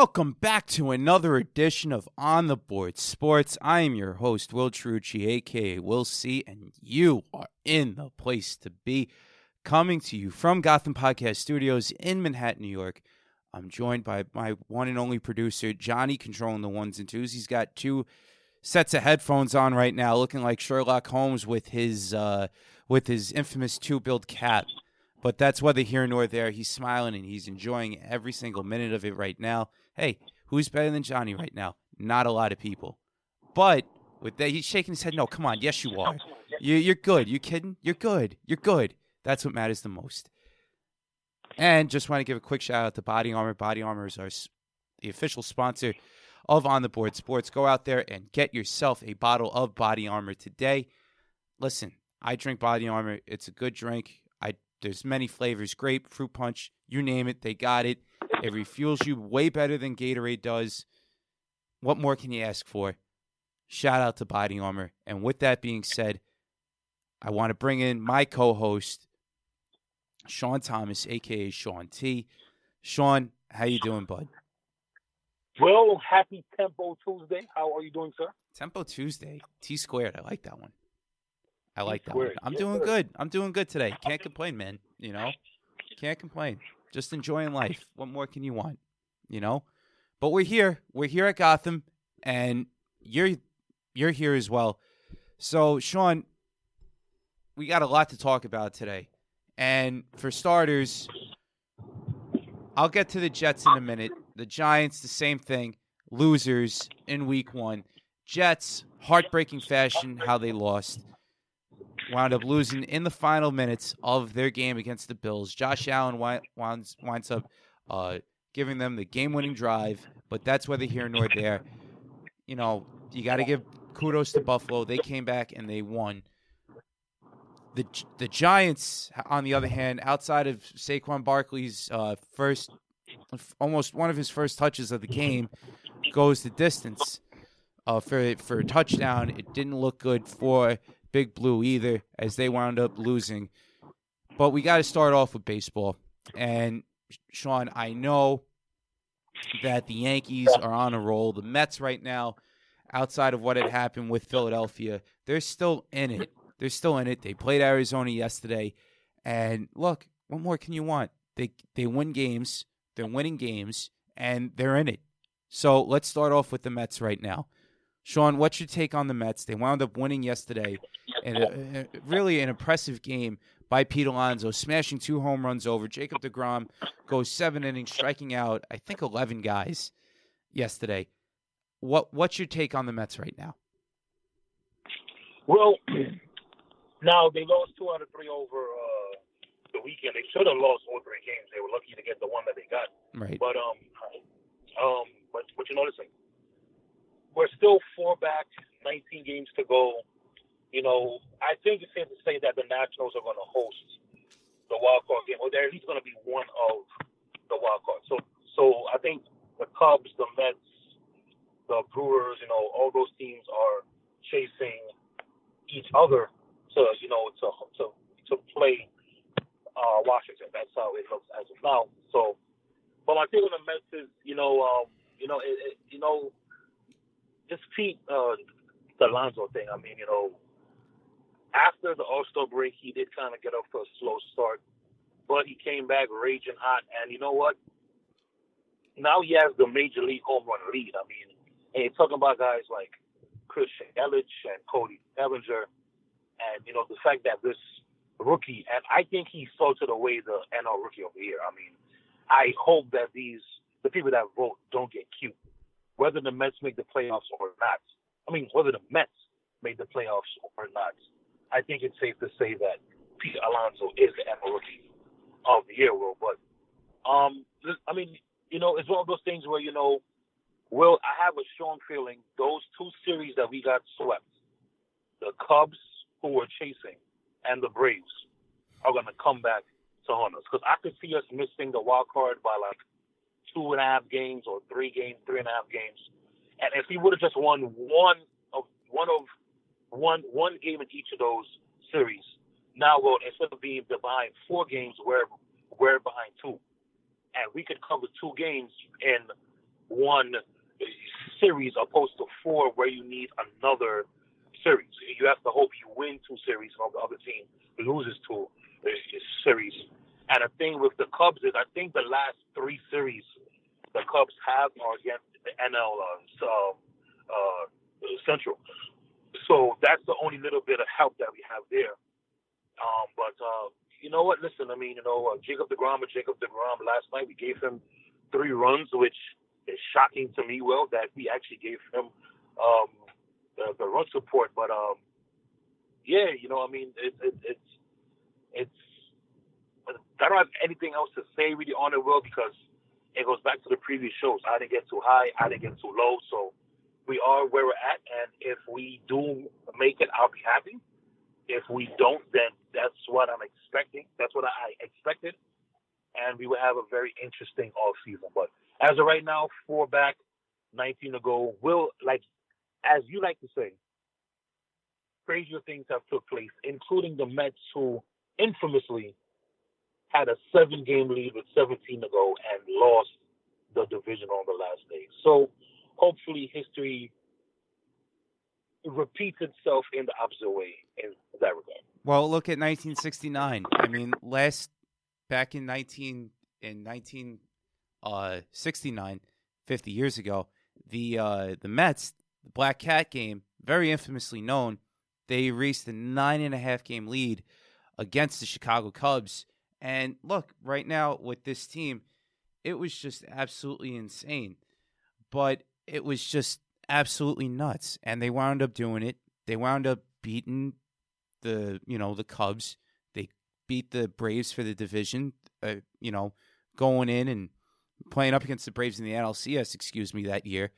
welcome back to another edition of On the Board Sports. I am your host, Will Trucci, aka Will C, and you are in the place to be. Coming to you from Gotham Podcast Studios in Manhattan, New York. I'm joined by my one and only producer, Johnny, controlling the ones and twos. He's got two sets of headphones on right now, looking like Sherlock Holmes with his uh, with his infamous two-billed cat. But that's whether here nor there. He's smiling and he's enjoying every single minute of it right now. Hey, who's better than Johnny right now? Not a lot of people. But with that, he's shaking his head. No, come on. Yes, you are. You, you're good. You kidding? You're good. You're good. That's what matters the most. And just want to give a quick shout out to Body Armor. Body Armor is our the official sponsor of On the Board Sports. Go out there and get yourself a bottle of Body Armor today. Listen, I drink Body Armor. It's a good drink. I there's many flavors, grape, fruit punch, you name it, they got it. It refuels you way better than Gatorade does. What more can you ask for? Shout out to Body Armor. And with that being said, I want to bring in my co-host, Sean Thomas, aka Sean T. Sean, how you doing, bud? Well, happy Tempo Tuesday. How are you doing, sir? Tempo Tuesday, T squared. I like that one. I like that one. I'm doing good. I'm doing good today. Can't complain, man. You know, can't complain. Just enjoying life. What more can you want? You know. But we're here. We're here at Gotham, and you're you're here as well. So, Sean, we got a lot to talk about today. And for starters, I'll get to the Jets in a minute. The Giants, the same thing. Losers in week one. Jets, heartbreaking fashion, how they lost. Wound up losing in the final minutes of their game against the Bills. Josh Allen wi- winds, winds up uh, giving them the game winning drive, but that's whether here nor there. You know, you got to give kudos to Buffalo. They came back and they won. The the Giants, on the other hand, outside of Saquon Barkley's uh, first, almost one of his first touches of the game, goes the distance uh, for for a touchdown. It didn't look good for Big Blue either, as they wound up losing. But we got to start off with baseball. And Sean, I know that the Yankees are on a roll. The Mets right now, outside of what had happened with Philadelphia, they're still in it. They're still in it. They played Arizona yesterday, and look, what more can you want? They they win games. They're winning games, and they're in it. So let's start off with the Mets right now. Sean, what's your take on the Mets? They wound up winning yesterday, and a- really an impressive game by Pete Alonso, smashing two home runs over. Jacob DeGrom goes seven innings, striking out I think eleven guys yesterday. What what's your take on the Mets right now? Well, now they lost two out of three over uh, the weekend. They should have lost all three games. They were lucky to get the one that they got. Right. But um, um, but but you know, listen, we're still four back, 19 games to go. You know, I think it's safe to say that the Nationals are going to host the wild card game, or they're at least going to be one of the wild cards. So, so I think the Cubs, the Mets, the Brewers, you know, all those teams are chasing each other to, you know, to to to play uh, Washington. That's how it looks as of now. So, but my take on the Mets is, you know, um, you know, it, it, you know, this Pete uh, the Alonso thing. I mean, you know, after the All Star break, he did kind of get off to a slow start, but he came back raging hot. And you know what? Now he has the major league home run lead. I mean, and you're talking about guys like Christian Yelich and Cody Bellinger, and you know the fact that this rookie, and I think he salted away the NL Rookie of the Year. I mean, I hope that these the people that vote don't get cute, whether the Mets make the playoffs or not. I mean, whether the Mets made the playoffs or not. I think it's safe to say that Pete Alonso is the NL Rookie of the Year, Will. But um, I mean, you know, it's one of those things where you know, Will, I have a strong feeling those two series that we got swept, the Cubs who were chasing and the Braves, are going to come back to haunt us because I could see us missing the wild card by like two and a half games or three games, three and a half games. And if he would have just won one of one of one one game in each of those series, now well instead of being behind four games, we're we're behind two, and we could cover two games in one series opposed to four where you need another series. You have to hope you win two series while the other team loses two series. And the thing with the Cubs is, I think the last three series the Cubs have are against the NL uh, uh, Central. So that's the only little bit of help that we have there. Um, but uh, you know what? Listen, I mean, you know, uh, Jacob Degrom or Jacob Degrom. Last night we gave him three runs, which is shocking to me. Well, that we actually gave him um, the, the run support. But um, yeah, you know, I mean, it, it, it's it's. I don't have anything else to say really on it, world because it goes back to the previous shows. I didn't get too high, I didn't get too low, so we are where we're at. And if we do make it, I'll be happy. If we don't, then that's what I'm expecting. That's what I expected, and we will have a very interesting off season. But as of right now, four back, 19 to go. Will like, as you like to say, crazier things have took place, including the Mets, who infamously had a seven game lead with 17 to go and lost the division on the last day. So hopefully history repeats itself in the opposite way in that regard. Well, look at 1969. I mean, last back in 19 in 1969, uh, 50 years ago, the uh, the Mets, the Black Cat game, very infamously known, they raced a nine and a half game lead against the Chicago Cubs and look, right now with this team, it was just absolutely insane. But it was just absolutely nuts. And they wound up doing it. They wound up beating the, you know, the Cubs. They beat the Braves for the division, uh, you know, going in and playing up against the Braves in the NLCS, excuse me, that year.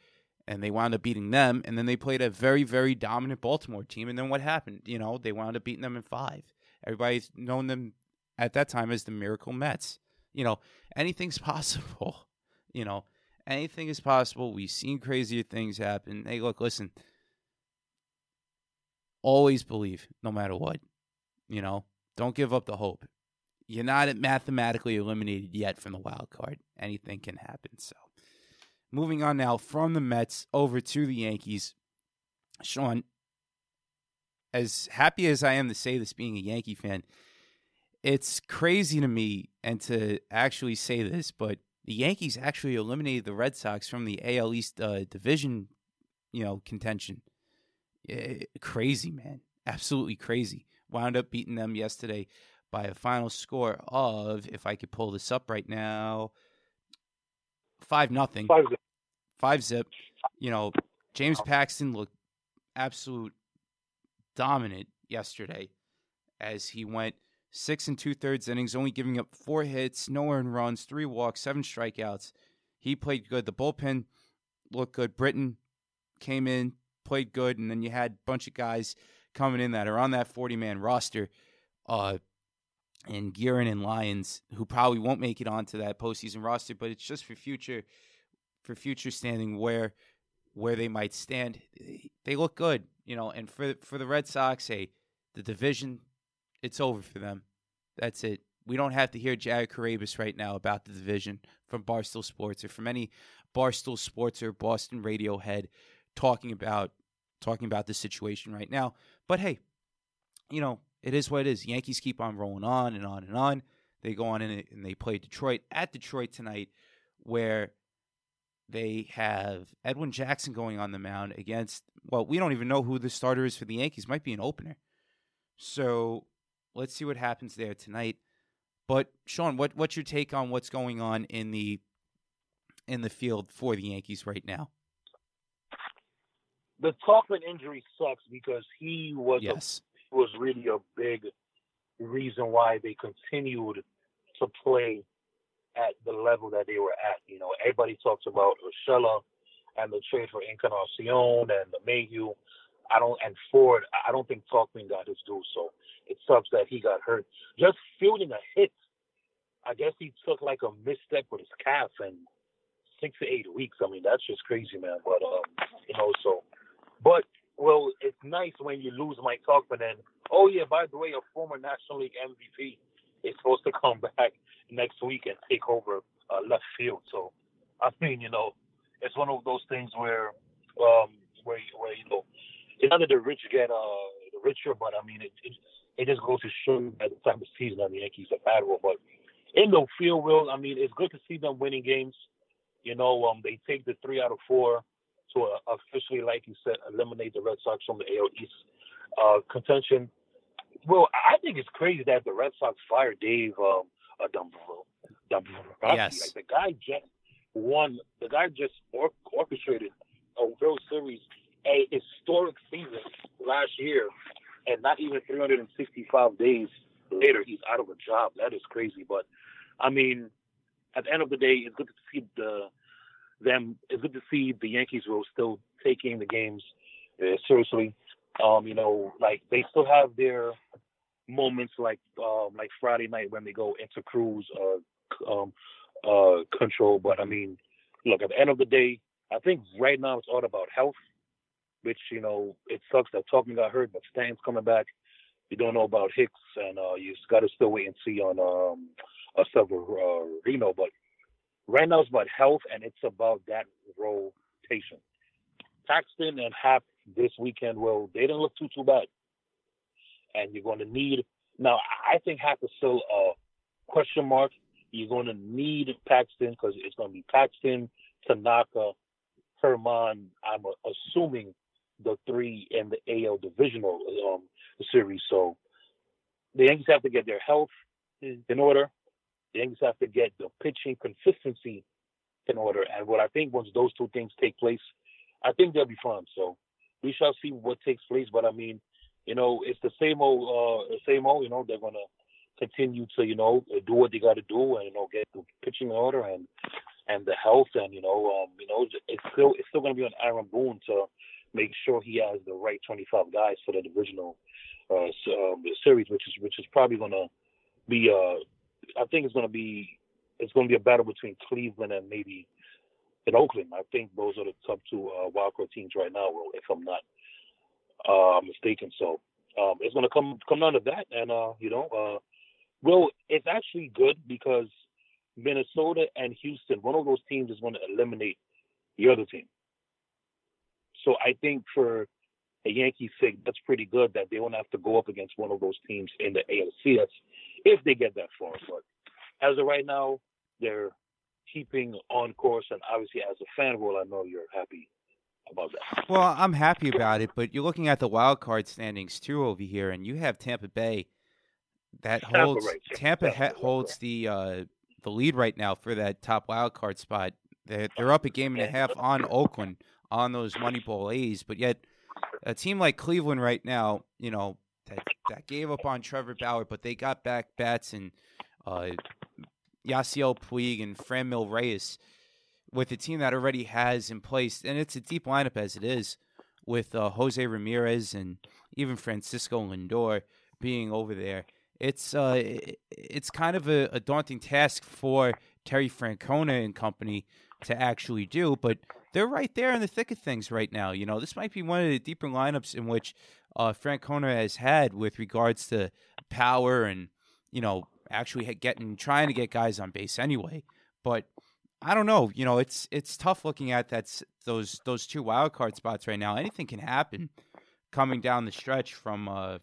And they wound up beating them. And then they played a very, very dominant Baltimore team. And then what happened? You know, they wound up beating them in five. Everybody's known them at that time as the Miracle Mets. You know, anything's possible. You know, anything is possible. We've seen crazier things happen. Hey, look, listen. Always believe, no matter what. You know, don't give up the hope. You're not mathematically eliminated yet from the wild card. Anything can happen. So, moving on now from the Mets over to the Yankees. Sean, as happy as I am to say this, being a Yankee fan, it's crazy to me and to actually say this, but the Yankees actually eliminated the Red Sox from the AL East uh, division, you know, contention. It, eh, crazy, man. Absolutely crazy. Wound up beating them yesterday by a final score of, if I could pull this up right now, five nothing. Five zip. Five zip. You know, James Paxton looked absolute dominant yesterday as he went six and two thirds innings, only giving up four hits, no earned runs, three walks, seven strikeouts. He played good. The bullpen looked good. Britton came in, played good, and then you had a bunch of guys coming in that are on that 40 man roster. Uh, and Guerin and Lyons, who probably won't make it onto that postseason roster, but it's just for future, for future standing where, where they might stand. They look good, you know. And for for the Red Sox, hey, the division it's over for them. That's it. We don't have to hear Jared Carrabis right now about the division from Barstool Sports or from any Barstool Sports or Boston radio head talking about talking about the situation right now. But hey, you know, it is what it is. Yankees keep on rolling on and on and on. They go on and they play Detroit at Detroit tonight, where they have Edwin Jackson going on the mound against. Well, we don't even know who the starter is for the Yankees. Might be an opener. So Let's see what happens there tonight. But Sean, what what's your take on what's going on in the in the field for the Yankees right now? The Tauchman injury sucks because he was yes. a, was really a big reason why they continued to play at the level that they were at. You know, everybody talks about Urshela and the trade for Encarnacion and the Maybin. I don't and Ford. I don't think Tauchman got his due. So it sucks that he got hurt. Just fielding a hit, I guess he took like a misstep with his calf and six to eight weeks. I mean, that's just crazy, man. But um, you know, so but well, it's nice when you lose Mike Tauchman and oh yeah, by the way, a former National League MVP is supposed to come back next week and take over uh, left field. So I mean, you know, it's one of those things where um where where you know it's not that the rich get uh the richer, but I mean it it, it just goes to show you that the type of season that the Yankees have had. But in the field, will I mean it's good to see them winning games. You know, um, they take the three out of four to uh, officially, like you said, eliminate the Red Sox from the AL East uh, contention. Well, I think it's crazy that the Red Sox fired Dave um, uh, Dombrowski. Yes. Like the guy just won. The guy just or- orchestrated a World Series, a historic season last year, and not even 365 days later, he's out of a job. That is crazy. But I mean, at the end of the day, it's good to see the them. It's good to see the Yankees will still taking the games uh, seriously. Um, you know, like they still have their moments, like um, like Friday night when they go into cruise uh, um, uh, control. But I mean, look, at the end of the day, I think right now it's all about health. Which you know, it sucks that Tauchman got hurt, but Stan's coming back. You don't know about Hicks, and uh, you got to still wait and see on um, uh, Severino. But right now it's about health, and it's about that rotation. Paxton and Happ this weekend, well, they didn't look too too bad, and you're going to need now. I think Happ is still a question mark. You're going to need Paxton because it's going to be Paxton, Tanaka, German. I'm uh, assuming the three in the AL divisional um, series. So the Yankees have to get their health in order. The Yankees have to get the pitching consistency in order. And what I think once those two things take place, I think they'll be fine. So we shall see what takes place. But I mean, you know, it's the same old, uh, same old. You know, they're gonna continue to, you know, do what they got to do, and you know, get the pitching in order and and the health, and you know, um, you know, it's still it's still gonna be on Aaron Boone to make sure he has the right 25 guys for the original uh, um, series, which is which is probably gonna be, uh, I think it's gonna be it's gonna be a battle between Cleveland and maybe in Oakland. I think those are the top two uh, wildcard teams right now, if I'm not uh, mistaken. So um, it's going to come come down to that, and uh, you know, uh, well, it's actually good because Minnesota and Houston, one of those teams is going to eliminate the other team. So I think for a Yankees sake, that's pretty good that they won't have to go up against one of those teams in the ALC. That's if they get that far. But as of right now, they're keeping on course, and obviously, as a fan, well, I know you're happy about that. Well, I'm happy about it, but you're looking at the wild card standings too over here, and you have Tampa Bay that Tampa, holds right. Tampa Tampa, ha- right, holds the uh, the lead right now for that top wild card spot. They're, they're up a game and a half on Oakland on those Moneyball A's, but yet a team like Cleveland right now, you know, that that gave up on Trevor Bauer, but they got back bats and uh, Yasiel Puig and Franmil Reyes with a team that already has in place, and it's a deep lineup as it is, with uh, Jose Ramirez and even Francisco Lindor being over there. It's uh, it's kind of a, a daunting task for Terry Francona and company to actually do, but they're right there in the thick of things right now. You know, this might be one of the deeper lineups in which uh, Francona has had with regards to power and you know actually getting trying to get guys on base anyway. But I don't know. You know, it's it's tough looking at that s- those those two wild card spots right now. Anything can happen coming down the stretch from uh,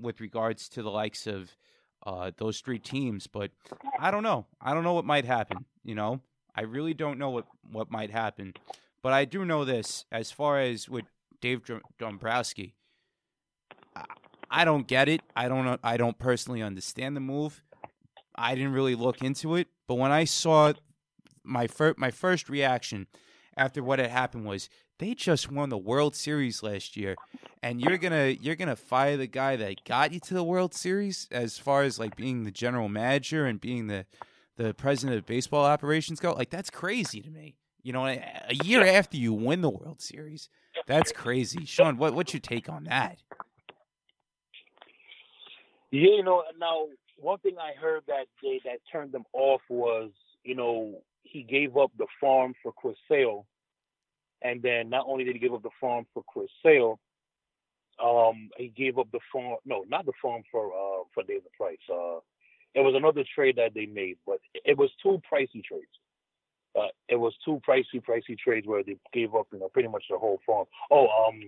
with regards to the likes of uh, those three teams. But I don't know. I don't know what might happen. You know, I really don't know what what might happen. But I do know this as far as with Dave Dombrowski. I- don't get it. I don't. Uh, I don't personally understand the move. I didn't really look into it, but when I saw my first my first reaction after what had happened was they just won the World Series last year, and you're gonna you're gonna fire the guy that got you to the World Series as far as like being the general manager and being the the president of baseball operations go. Like that's crazy to me. You know, a a year after you win the World Series, that's crazy. Sean, what what's your take on that? Yeah, you know, now one thing I heard that day that turned them off was, you know, he gave up the farm for Chris Sale. And then not only did he give up the farm for Chris Sale, um, he gave up the farm no, not the farm for uh for David Price. Uh it was another trade that they made, but it was two pricey trades. Uh, it was two pricey, pricey trades where they gave up, you know, pretty much the whole farm. Oh, um,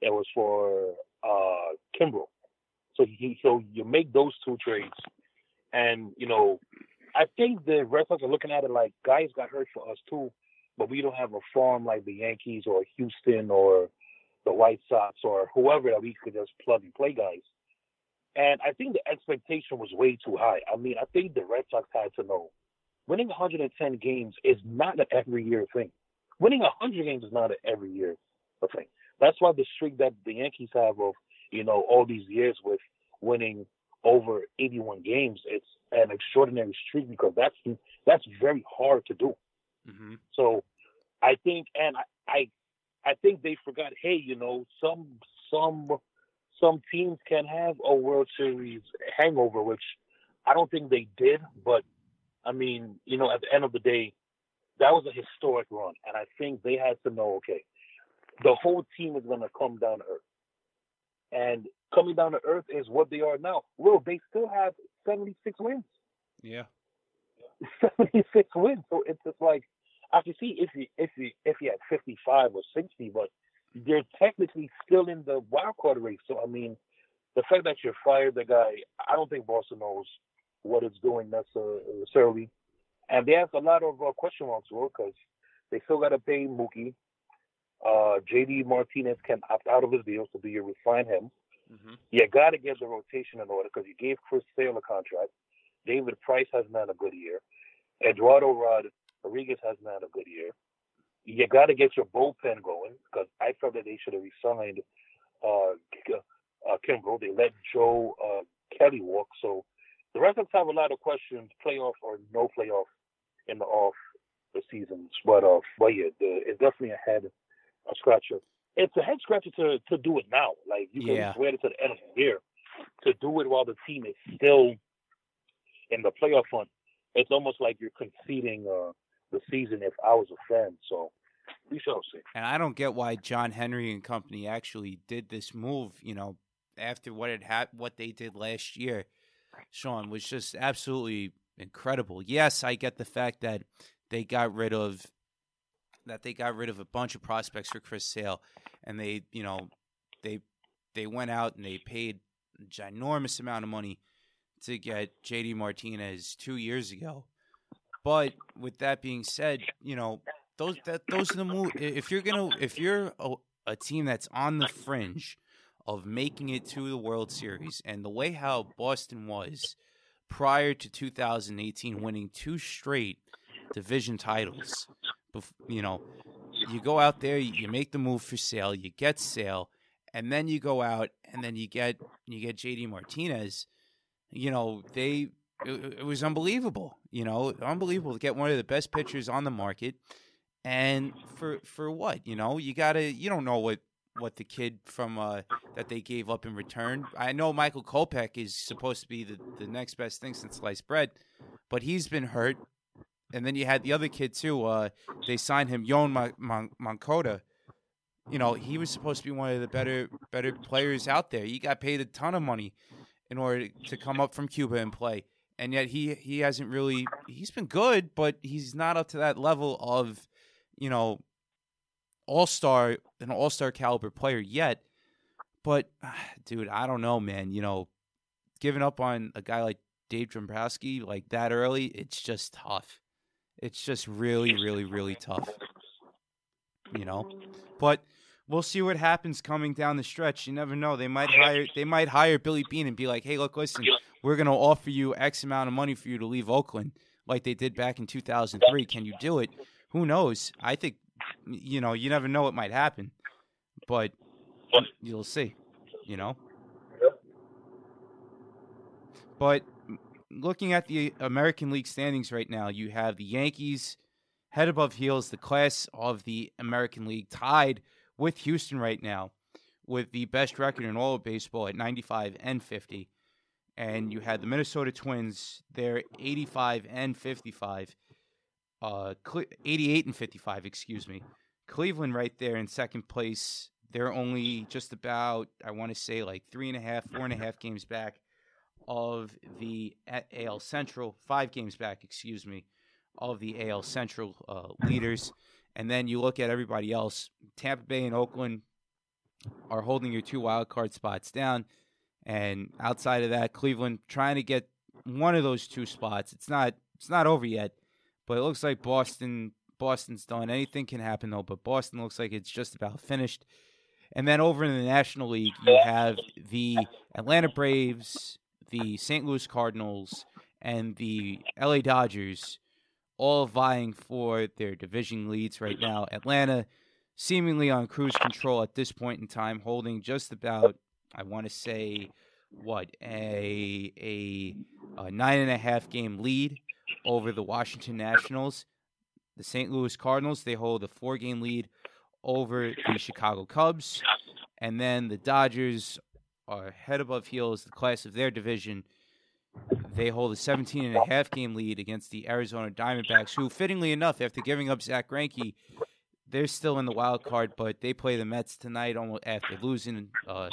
it was for uh Kimbrel. So he, so you make those two trades, and you know, I think the Red Sox are looking at it like guys got hurt for us too, but we don't have a farm like the Yankees or Houston or the White Sox or whoever that we could just plug and play guys. And I think the expectation was way too high. I mean, I think the Red Sox had to know winning 110 games is not an every year thing. Winning 100 games is not an every year thing. That's why the streak that the Yankees have of, you know, all these years with winning over 81 games, it's an extraordinary streak because that's that's very hard to do. Mm-hmm. So I think, and I, I I think they forgot. Hey, you know, some some some teams can have a World Series hangover, which I don't think they did. But I mean, you know, at the end of the day, that was a historic run, and I think they had to know, okay, the whole team is going to come down to earth, and coming down to earth is what they are now. Well, they still have 76 wins. Yeah. 76 wins. So it's just like I can see if you if you if you had 55 or 60, but they're technically still in the wild card race. So I mean, the fact that you fired the guy, I don't think Boston knows what it's doing necessarily, and they have a lot of uh, question marks bro, because they still got to pay Mookie. Uh, JD Martinez can opt out of his deal, so do you refine him? Mm-hmm. You got to get the rotation in order because you gave Chris Sale a contract. David Price hasn't had a good year. Eduardo Rodriguez hasn't had a good year you got to get your bullpen going because I felt that they should have resigned uh, uh, Kimbrel. They let Joe uh, Kelly walk. So the Red Sox have a lot of questions, playoff or no playoff in the off the seasons. But uh, but yeah, the, it's definitely a head a scratcher. It's a head scratcher to to do it now. Like you can yeah. wait until the end of the year to do it while the team is still in the playoff hunt. It's almost like you're conceding uh, the season if I was a fan. So we shall see. And I don't get why John Henry and company actually did this move. You know, after what it had, what they did last year, Sean was just absolutely incredible. Yes, I get the fact that they got rid of that they got rid of a bunch of prospects for Chris Sale, and they, you know, they they went out and they paid a ginormous amount of money to get JD Martinez two years ago. But with that being said, you know, those that those are the move. If you're gonna, if you're a, a team that's on the fringe of making it to the World Series, and the way how Boston was prior to 2018, winning two straight division titles, you know, you go out there, you make the move for Sale, you get Sale, and then you go out and then you get you get JD Martinez. You know, they it, it was unbelievable. You know, unbelievable to get one of the best pitchers on the market and for for what? You know, you gotta you don't know what what the kid from uh, that they gave up in return. I know Michael Kopech is supposed to be the, the next best thing since sliced bread, but he's been hurt. And then you had the other kid too. Uh, they signed him, Yon Mon- Mon- Moncada. You know, he was supposed to be one of the better better players out there. He got paid a ton of money in order to come up from Cuba and play, and yet he he hasn't really. He's been good, but he's not up to that level of you know, all star, an all star caliber player yet. But, ah, dude, I don't know, man. You know, giving up on a guy like Dave Dombrowski like that early, it's just tough. It's just really, really, really tough. You know, but we'll see what happens coming down the stretch. You never know. They might hire. They might hire Billy Beane and be like, "Hey, look, listen, we're going to offer you X amount of money for you to leave Oakland, like they did back in 2003. Can you do it?" who knows? I think you know you never know what might happen, but you'll see. You know. But looking at the American League standings right now, you have the Yankees head above heels, the class of the American League tied with Houston right now, with the best record in all of baseball at 95 and 50. And you had the Minnesota Twins, they're 85 and 55 uh, 88 and 55, excuse me. Cleveland right there in second place. They're only just about, I want to say, like three and a half, four and a half games back of the AL Central, five games back, excuse me, of the AL Central uh, leaders. And then you look at everybody else. Tampa Bay and Oakland are holding your two wild card spots down. And outside of that, Cleveland trying to get one of those two spots. It's not it's not over yet, but it looks like Boston Boston's done. Anything can happen though, but Boston looks like it's just about finished. And then over in the National League, you have the Atlanta Braves, the St. Louis Cardinals, and the LA Dodgers all vying for their division leads right now. Atlanta seemingly on cruise control at this point in time, holding just about, I want to say, what, a, a, a nine and a half game lead over the Washington Nationals. The St. Louis Cardinals, they hold a four game lead over the Chicago Cubs. And then the Dodgers are head above heels, the class of their division. They hold a 17 and a half game lead against the Arizona Diamondbacks, who, fittingly enough, after giving up Zack Greinke, they're still in the wild card, but they play the Mets tonight almost after losing uh,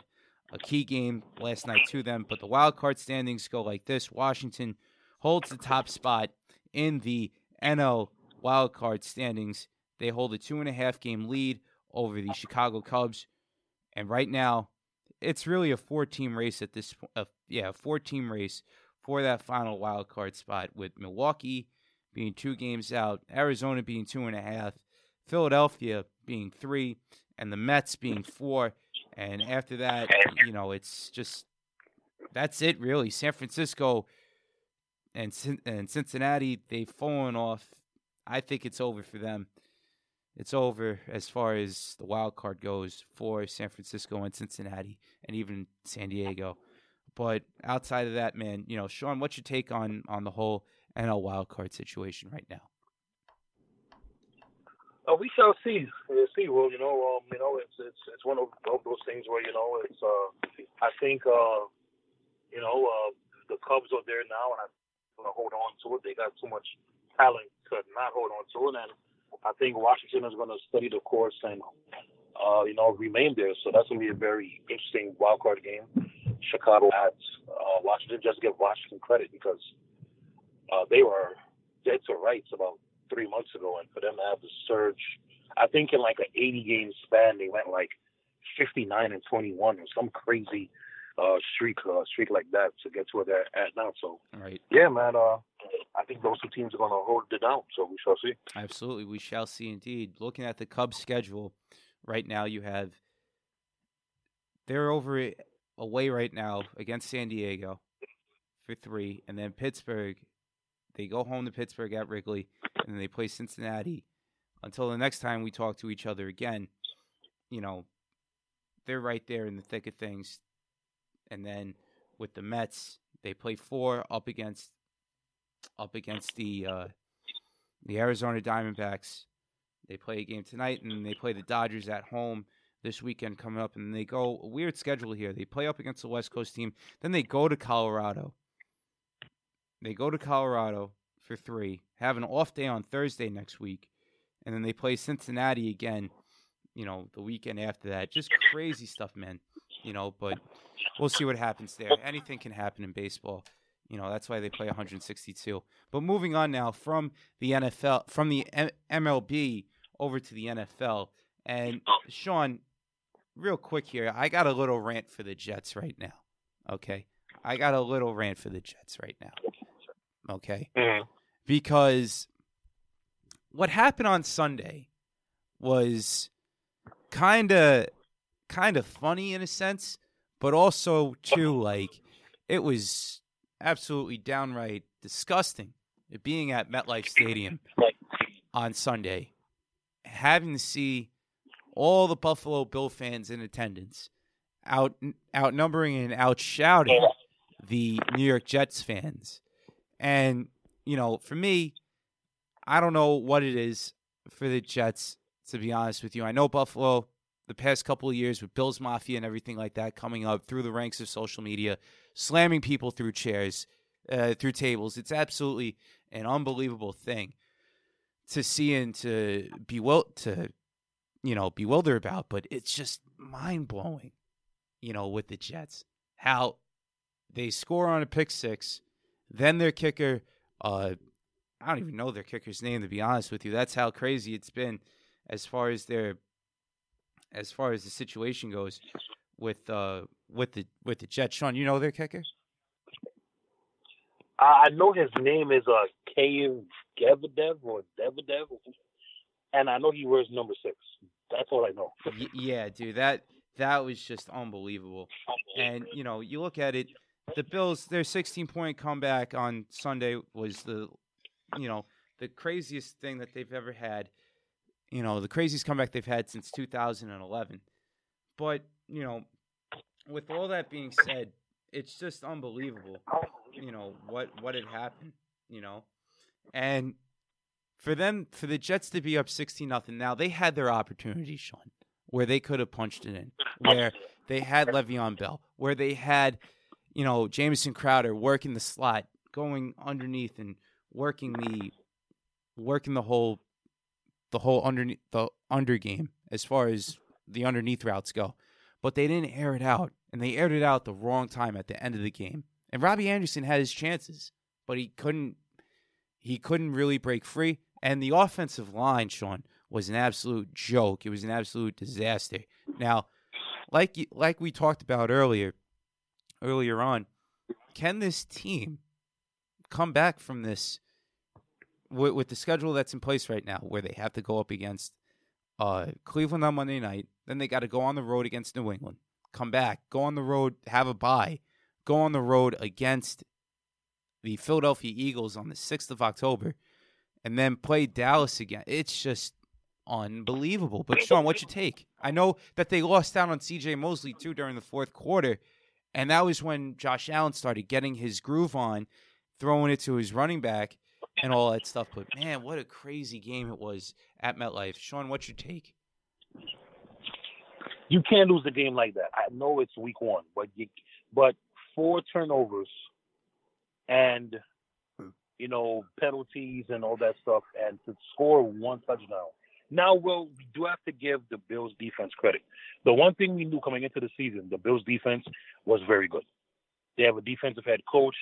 a key game last night to them. But the wild card standings go like this: Washington holds the top spot in the NL wild card standings. They hold a two and a half game lead over the Chicago Cubs, and right now, it's really a four team race at this point. Uh, yeah, four team race for that final wild card spot, with Milwaukee being two games out, Arizona being two and a half, Philadelphia being three, and the Mets being four. And after that, you know, it's just that's it really. San Francisco and and Cincinnati, they've fallen off. I think it's over for them. It's over as far as the wild card goes for San Francisco and Cincinnati and even San Diego. But outside of that, man, you know, Sean, what's your take on on the whole NL wild card situation right now? Uh, we shall see. We'll see. Well, you know, um, you know, it's it's it's one of, of those things where you know, it's. Uh, I think, uh, you know, uh, the Cubs are there now, and I'm gonna hold on to it. They got too much talent to not hold on to it, and I think Washington is gonna study the course and, uh, you know, remain there. So that's gonna be a very interesting wild card game. Chicago at uh, Washington. Just give Washington credit because uh, they were dead to rights about three months ago, and for them to have the surge, I think in like an 80 game span, they went like 59 and 21 or some crazy uh, streak uh, streak like that to get to where they're at now. So, right. yeah, man, uh, I think those two teams are going to hold it down. So we shall see. Absolutely, we shall see indeed. Looking at the Cubs' schedule right now, you have they're over away right now against San Diego for three, and then Pittsburgh. They go home to Pittsburgh at Wrigley, and then they play Cincinnati. Until the next time we talk to each other again, you know, they're right there in the thick of things. And then with the Mets, they play four up against up against the uh, the Arizona Diamondbacks. They play a game tonight, and they play the Dodgers at home this weekend coming up. And they go a weird schedule here. They play up against the West Coast team, then they go to Colorado. They go to Colorado for three, have an off day on Thursday next week, and then they play Cincinnati again. You know, the weekend after that. Just crazy stuff, man. You know, but we'll see what happens there. Anything can happen in baseball. You know, that's why they play 162. But moving on now from the NFL, from the M- MLB over to the NFL. And Sean, real quick here, I got a little rant for the Jets right now. Okay. I got a little rant for the Jets right now. Okay. Mm-hmm. Because what happened on Sunday was kind of kind of funny in a sense, but also too like it was absolutely downright disgusting being at MetLife Stadium on Sunday, having to see all the Buffalo Bill fans in attendance, out outnumbering and outshouting the New York Jets fans. And, you know, for me, I don't know what it is for the Jets, to be honest with you. I know Buffalo, the past couple of years with Bills Mafia and everything like that coming up through the ranks of social media, slamming people through chairs, uh, through tables. It's absolutely an unbelievable thing to see and to bewil- to you know bewilder about, but it's just mind blowing, you know, with the Jets how they score on a pick six, then their kicker, uh, I don't even know their kicker's name to be honest with you. That's how crazy it's been as far as their as far as the situation goes with uh with the with the Jets. Sean, you know their kicker? I know his name is uh Kayev Gevadev or Devadev, and I know he wears number six. That's all I know. yeah, dude, that that was just unbelievable. And you know, you look at it, the Bills, their 16 point comeback on Sunday was the, you know, the craziest thing that they've ever had. You know, the craziest comeback they've had since 2011. But you know, with all that being said, it's just unbelievable. You know what what had happened. You know, and for them for the Jets to be up 16 nothing now, they had their opportunity, Sean, where they could have punched it in, where they had Le'Veon Bell, where they had, you know, Jamison Crowder working the slot, going underneath and working the working the whole the whole underneath the under game as far as the underneath routes go. But they didn't air it out, and they aired it out the wrong time at the end of the game. And Robbie Anderson had his chances, but he couldn't he couldn't really break free. And the offensive line, Sean, was an absolute joke. It was an absolute disaster. Now, like like we talked about earlier, earlier on, can this team come back from this with, with the schedule that's in place right now, where they have to go up against uh, Cleveland on Monday night, then they got to go on the road against New England, come back, go on the road, have a bye, go on the road against the Philadelphia Eagles on the 6th of October, and then play Dallas again. It's just unbelievable. But Sean, what's your take? I know that they lost out on CJ Mosley too during the fourth quarter, and that was when Josh Allen started getting his groove on, throwing it to his running back and all that stuff. But man, what a crazy game it was at MetLife. Sean, what's your take? You can't lose a game like that. I know it's week one, but you, but four turnovers and you know penalties and all that stuff, and to score one touchdown. Now, well, we do have to give the Bills defense credit. The one thing we knew coming into the season, the Bills defense was very good. They have a defensive head coach.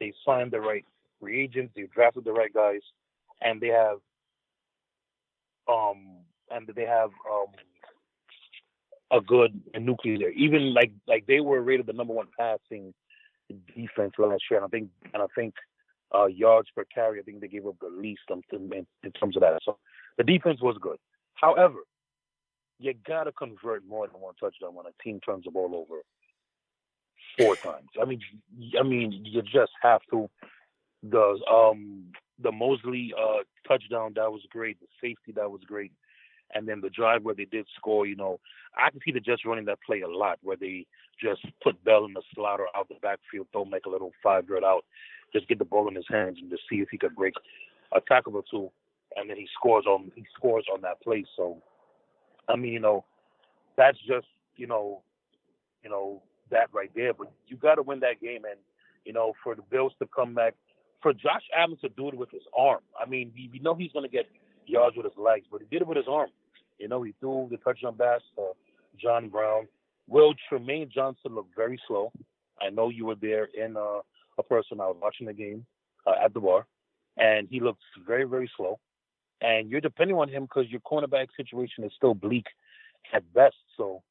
They signed the right free agents. They drafted the right guys, and they have um and they have um a good nucleus there. Even like like they were rated the number one passing defense last year, and I think and I think uh, yards per carry, I think they gave up the least in, in terms of that. So the defense was good. However, you gotta convert more than one touchdown when a team turns the ball over four times. I mean, I mean, you just have to. The um the Mosley uh touchdown that was great. The safety that was great. And then the drive where they did score, you know, I can see the Jets running that play a lot, where they just put Bell in the slot or out the backfield, throw make a little five yard out, just get the ball in his hands and just see if he could break a tackle or two, and then he scores on he scores on that play. So, I mean, you know, that's just you know, you know that right there. But you got to win that game, and you know, for the Bills to come back, for Josh Allen to do it with his arm. I mean, we, we know he's going to get yards with his legs, but he did it with his arm. You know, he threw the touchdown pass to John Brown. Will Trumaine Johnson looked very slow. I know you were there in uh, a person. I was watching the game uh, at the bar, and he looks very, very slow. And you're depending on him because your cornerback situation is still bleak at best. So,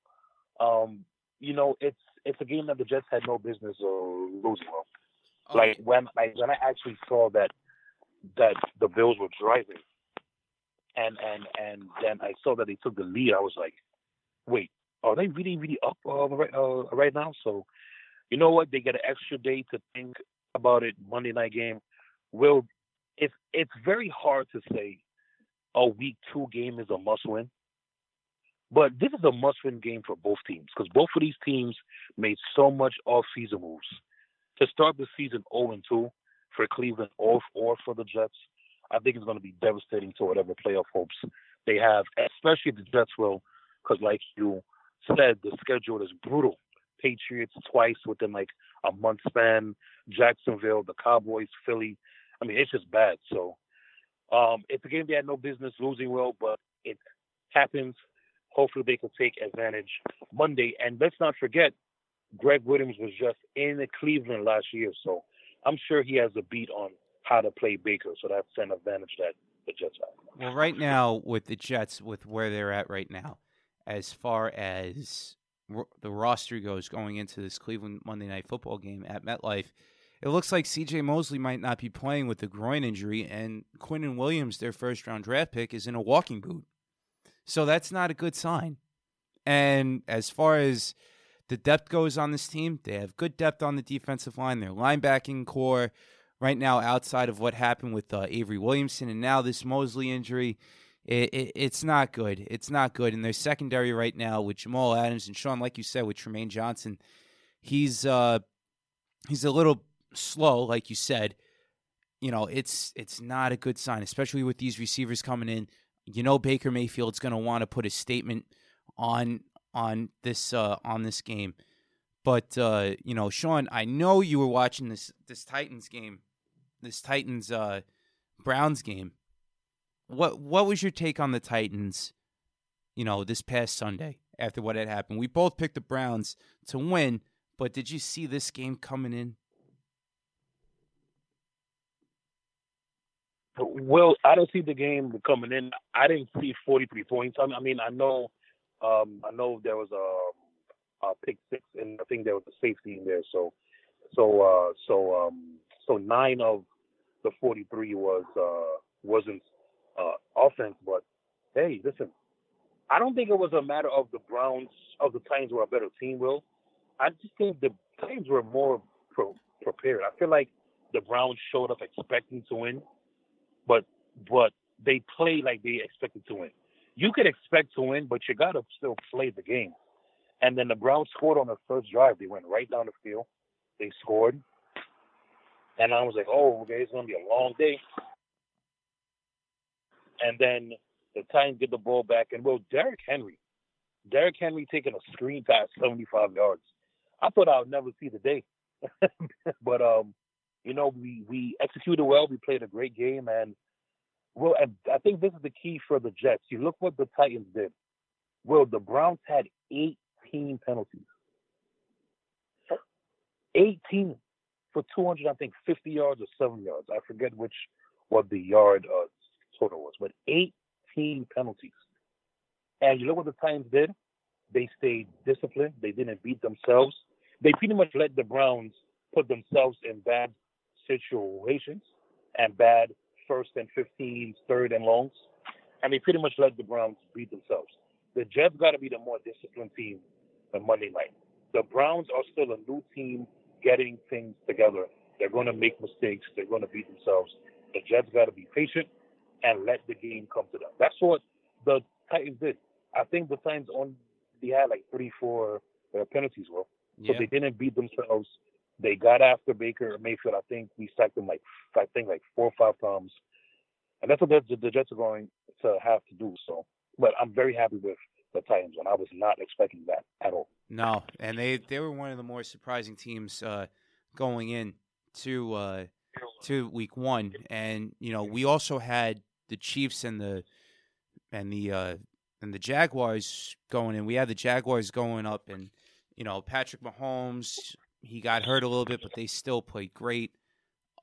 um, you know, it's it's a game that the Jets had no business uh, losing. Well, oh. like when like when I actually saw that that the Bills were driving, and and and then I saw that they took the lead, I was like, wait, are they really really up uh, right uh, right now? So, you know what? They get an extra day to think about it. Monday night game. Will it's it's very hard to say a week two game is a must win. But this is a must win game for both teams because both of these teams made so much off season moves. To start the season 0 2 for Cleveland or, or for the Jets, I think it's going to be devastating to whatever playoff hopes they have, especially the Jets will, because like you said, the schedule is brutal. Patriots twice within like a month span, Jacksonville, the Cowboys, Philly. I mean, it's just bad. So um, it's a game they had no business losing well, but it happens. Hopefully they can take advantage Monday. And let's not forget, Gregg Williams was just in Cleveland last year, so I'm sure he has a beat on how to play Baker. So that's an advantage that the Jets have. Well, right now with the Jets, with where they're at right now, as far as the roster goes going into this Cleveland Monday Night Football game at MetLife, it looks like C.J. Mosley might not be playing with the groin injury, and Quinnen Williams, their first round draft pick, is in a walking boot. So that's not a good sign. And as far as the depth goes on this team, they have good depth on the defensive line. Their linebacking core right now, outside of what happened with uh, Avery Williamson and now this Mosley injury, it, it, it's not good. It's not good. And their secondary right now with Jamal Adams and Sean, like you said, with Trumaine Johnson, he's uh, he's a little slow, like you said. You know, it's it's not a good sign, especially with these receivers coming in. You know, Baker Mayfield's going to want to put a statement on on this uh, on this game. But uh, you know, Sean, I know you were watching this this Titans game, this Titans uh, Browns game. What what was your take on the Titans? You know, this past Sunday after what had happened, we both picked the Browns to win. But did you see this game coming in? Well, I don't see the game coming in. I didn't see 43 points. I mean, I know um, I know there was a, a pick six, and I think there was a safety in there. So, so, uh, so, um, so nine of the 43 was uh, wasn't uh, offense. But hey, listen, I don't think it was a matter of the Browns of the Titans were a better team. Will I just think the Titans were more pro- prepared. I feel like the Browns showed up expecting to win, but but they played like they expected to win you could expect to win, but you got to still play the game. And then the Browns scored on the first drive. They went right down the field. They scored. And I was like, oh, okay, it's going to be a long day. And then the Titans get the ball back. And, well, Derrick Henry, Derrick Henry taking a screen pass 75 yards. I thought I would never see the day. but, um, you know, we, we executed well. We played a great game. And well, and I think this is the key for the Jets. You look what the Titans did. Well, the Browns had 18 penalties. 18 for 200, I think 50 yards or 7 yards. I forget which what the yard uh, total was, but 18 penalties. And you look what the Titans did. They stayed disciplined. They didn't beat themselves. They pretty much let the Browns put themselves in bad situations and bad first and 15s, third and longs, and they pretty much let the Browns beat themselves. The Jets got to be the more disciplined team on Monday night. The Browns are still a new team getting things together. They're going to make mistakes. They're going to beat themselves. The Jets got to be patient and let the game come to them. That's what the Titans did. I think the Titans only had like three, four uh, penalties, well. So they didn't beat themselves. They got after Baker Mayfield. I think we sacked them like I think like four or five times, and that's what the, the Jets are going to have to do. So, but I'm very happy with the Titans, and I was not expecting that at all. No, and they they were one of the more surprising teams uh, going in to uh, to Week One, and you know we also had the Chiefs and the and the uh, and the Jaguars going in. We had the Jaguars going up, and you know Patrick Mahomes he got hurt a little bit, but they still played great.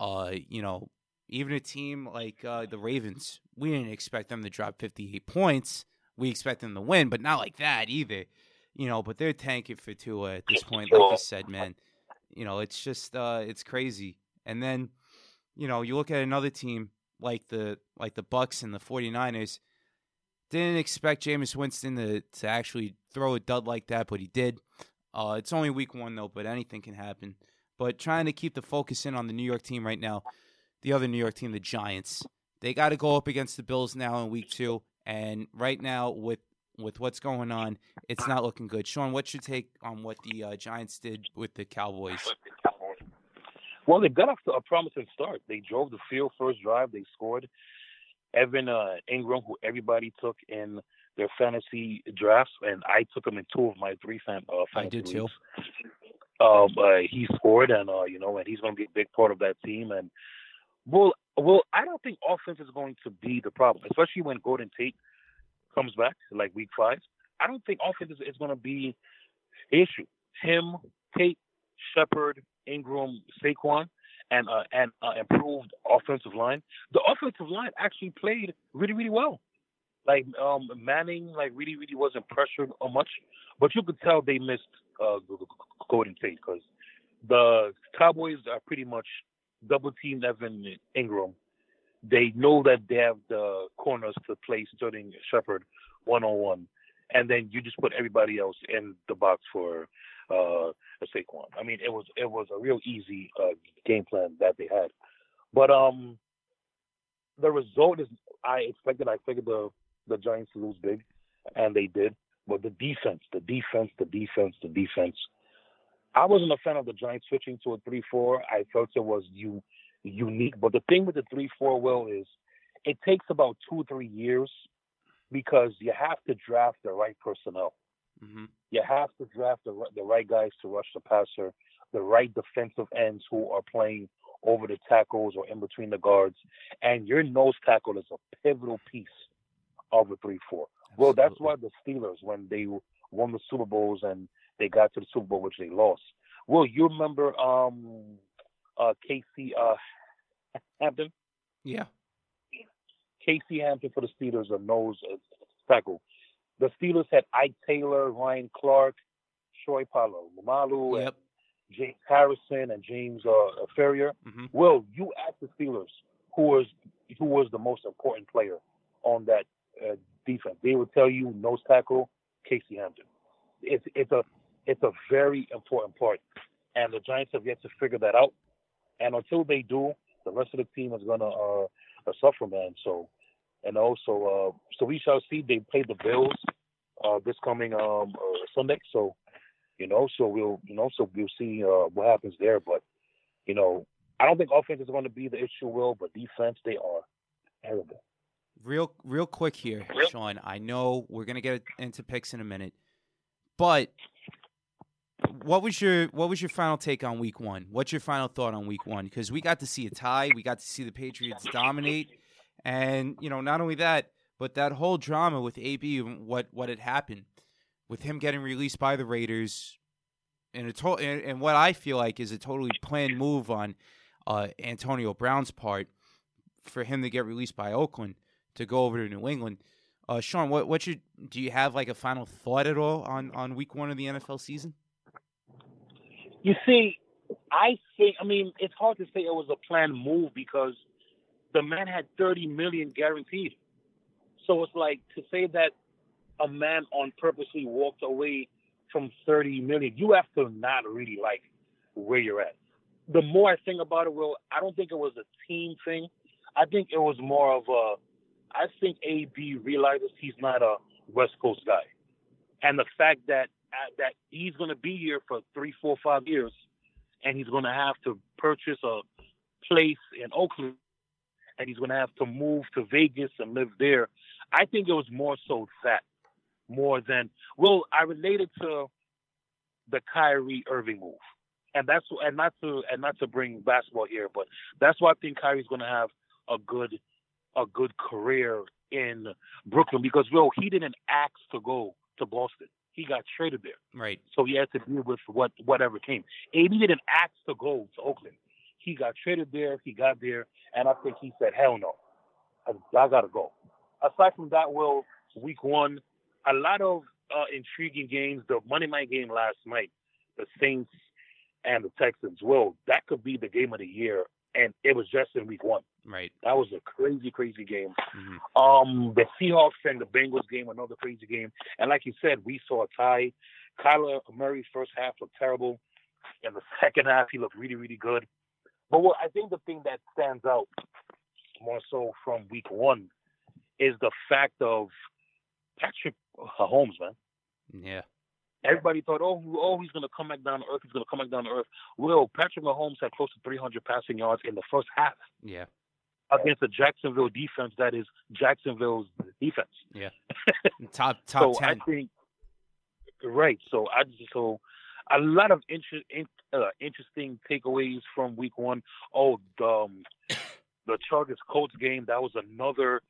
Uh, you know, even a team like uh, the Ravens, we didn't expect them to drop 58 points. We expect them to win, but not like that either. You know, but they're tanking for Tua at this point. Like you said, man, you know, it's just uh, it's crazy. And then, you know, you look at another team like the like the Bucks and the 49ers. Didn't expect Jameis Winston to, to actually throw a dud like that, but he did. Uh, it's only week one though, but anything can happen. But trying to keep the focus in on the New York team right now, the other New York team, the Giants. They got to go up against the Bills now in week two, and right now with with what's going on, it's not looking good. Sean, what's your take on what the uh, Giants did with the Cowboys? Well, they got off to a promising start. They drove the field first drive. They scored. Evan uh, Engram, who everybody took in their fantasy drafts, and I took him in two of my three fan, uh, fantasy I did too. Uh, he scored, and uh, you know, and he's going to be a big part of that team. And well, well, I don't think offense is going to be the problem, especially when Golden Tate comes back, like week five. I don't think offense is, is going to be issue. Him, Tate, Shepard, Engram, Saquon, and uh, and uh, improved offensive line, the offensive line actually played really really well. Like um, Manning, like really really wasn't pressured much, but you could tell they missed uh, Golden Tate because the Cowboys are pretty much double teamed Evan Engram. They know that they have the corners to play Sterling Shepard one on one, and then you just put everybody else in the box for uh, Saquon. I mean, it was it was a real easy uh, game plan that they had, but um, the result is I expected. I figured the the Giants to lose big, and they did. But the defense, the defense, the defense, the defense. I wasn't a fan of the Giants switching to a three-four. I felt it was you unique. But the thing with the three-four will is it takes about two three years because you have to draft the right personnel. Mm-hmm. You have to draft the, the right guys to rush the passer, the right defensive ends who are playing over the tackles or in between the guards, and your nose tackle is a pivotal piece of a three-four. Well, that's why the Steelers, when they won the Super Bowls and they got to the Super Bowl, which they lost. Well, you remember um, uh, Casey uh, Hampton? Yeah. Casey Hampton for the Steelers, a nose uh, tackle. The Steelers had Ike Taylor, Ryan Clark, Troy Polamalu, Yep. James Harrison, and James uh, Farrior. Mm-hmm. Well, you ask the Steelers who was who was the most important player on that uh, defense. They will tell you nose tackle Casey Hampton. It's it's a it's a very important part, and the Giants have yet to figure that out. And until they do, the rest of the team is gonna uh, uh, suffer, man. So, and also, uh, so we shall see. They play the Bills uh, this coming um, uh, Sunday. So, you know, so we'll you know, so we'll see uh, what happens there. But you know, I don't think offense is going to be the issue, will, but defense they are terrible. Real, real quick here, Sean. I know we're gonna get into picks in a minute, but what was your what was your final take on Week One? What's your final thought on Week One? Because we got to see a tie, we got to see the Patriots dominate, and you know not only that, but that whole drama with AB and what what had happened with him getting released by the Raiders, and a to- and, and what I feel like is a totally planned move on uh, Antonio Brown's part for him to get released by Oakland to go over to New England. Uh, Sean, what what you do you have like a final thought at all on on Week One of the NFL season? You see, I think I mean it's hard to say it was a planned move because the man had 30 million guaranteed. So it's like to say that a man on purposely walked away from 30 million. You have to not really like where you're at. The more I think about it, Will, I don't think it was a team thing. I think it was more of a. I think AB realizes he's not a West Coast guy, and the fact that uh, that he's going to be here for three, four, five years, and he's going to have to purchase a place in Oakland, and he's going to have to move to Vegas and live there. I think it was more so that, more than well, I related to the Kyrie Irving move, and that's and not to and not to bring basketball here, but that's why I think Kyrie's going to have a good a good career in Brooklyn because well, he didn't ask to go to Boston he got traded there. Right. So he had to deal with what whatever came. AB didn't ask to go to Oakland. He got traded there. He got there, and I think he said, "Hell no, I, I gotta go." Aside from that, well, week one, a lot of uh, intriguing games. The Monday night game last night, the Saints and the Texans. Well, that could be the game of the year, and it was just in week one. Right. That was a crazy, crazy game. Mm-hmm. Um, the Seahawks and the Bengals game, another crazy game. And like you said, we saw a tie. Kyler Murray's first half looked terrible. In the second half, he looked really, really good. But what I think the thing that stands out more so from week one is the fact of Patrick Mahomes, man. Yeah. Everybody thought, oh, oh, he's going to come back down to earth. He's going to come back down to earth. Well, Patrick Mahomes had close to 300 passing yards in the first half Yeah. against the Jacksonville defense that is Jacksonville's defense. Yeah. top top so ten. I think right. So I just so a lot of inter, in, uh, interesting takeaways from week one. Oh, the, um, the Chargers Colts game that was another